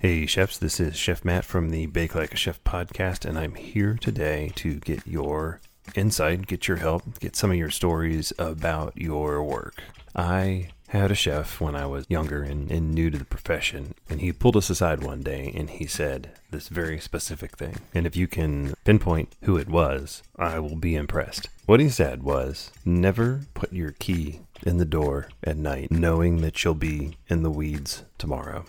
Hey, chefs, this is Chef Matt from the Bake Like a Chef podcast, and I'm here today to get your insight, get your help, get some of your stories about your work. I had a chef when I was younger and, and new to the profession, and he pulled us aside one day and he said this very specific thing. And if you can pinpoint who it was, I will be impressed. What he said was never put your key in the door at night knowing that you'll be in the weeds tomorrow.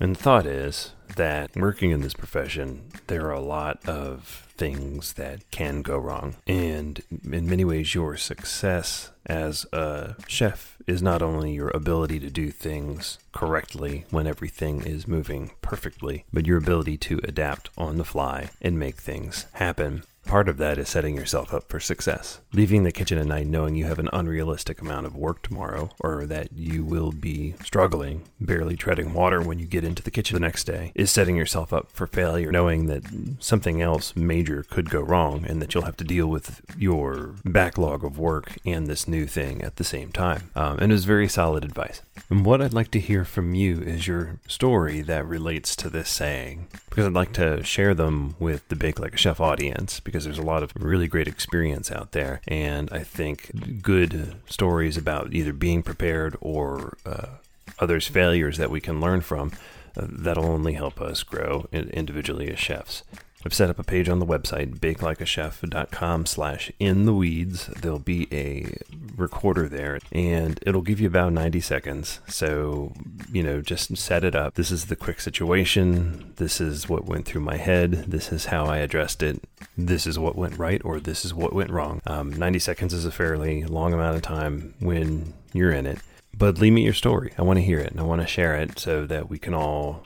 And the thought is that working in this profession, there are a lot of things that can go wrong. And in many ways, your success as a chef is not only your ability to do things correctly when everything is moving perfectly, but your ability to adapt on the fly and make things happen. Part of that is setting yourself up for success. Leaving the kitchen at night knowing you have an unrealistic amount of work tomorrow, or that you will be struggling, barely treading water when you get into the kitchen the next day, is setting yourself up for failure, knowing that something else major could go wrong and that you'll have to deal with your backlog of work and this new thing at the same time. Um, and it was very solid advice. And what I'd like to hear from you is your story that relates to this saying, because I'd like to share them with the Bake Like a Chef audience, because there's a lot of really great experience out there. And I think good stories about either being prepared or uh, others' failures that we can learn from, uh, that'll only help us grow individually as chefs. I've set up a page on the website, bakelikeachef.com slash in the weeds. There'll be a recorder there and it'll give you about 90 seconds. So, you know, just set it up. This is the quick situation. This is what went through my head. This is how I addressed it. This is what went right or this is what went wrong. Um, 90 seconds is a fairly long amount of time when you're in it. But leave me your story. I want to hear it and I want to share it so that we can all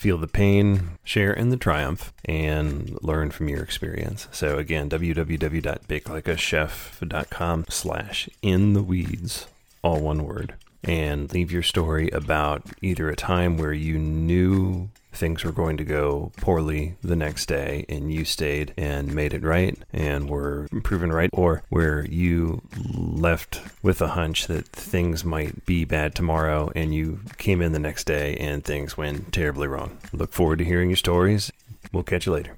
feel the pain, share in the triumph, and learn from your experience. So again, www.bakelikeachef.com slash in the weeds, all one word. And leave your story about either a time where you knew things were going to go poorly the next day and you stayed and made it right and were proven right, or where you left with a hunch that things might be bad tomorrow and you came in the next day and things went terribly wrong. Look forward to hearing your stories. We'll catch you later.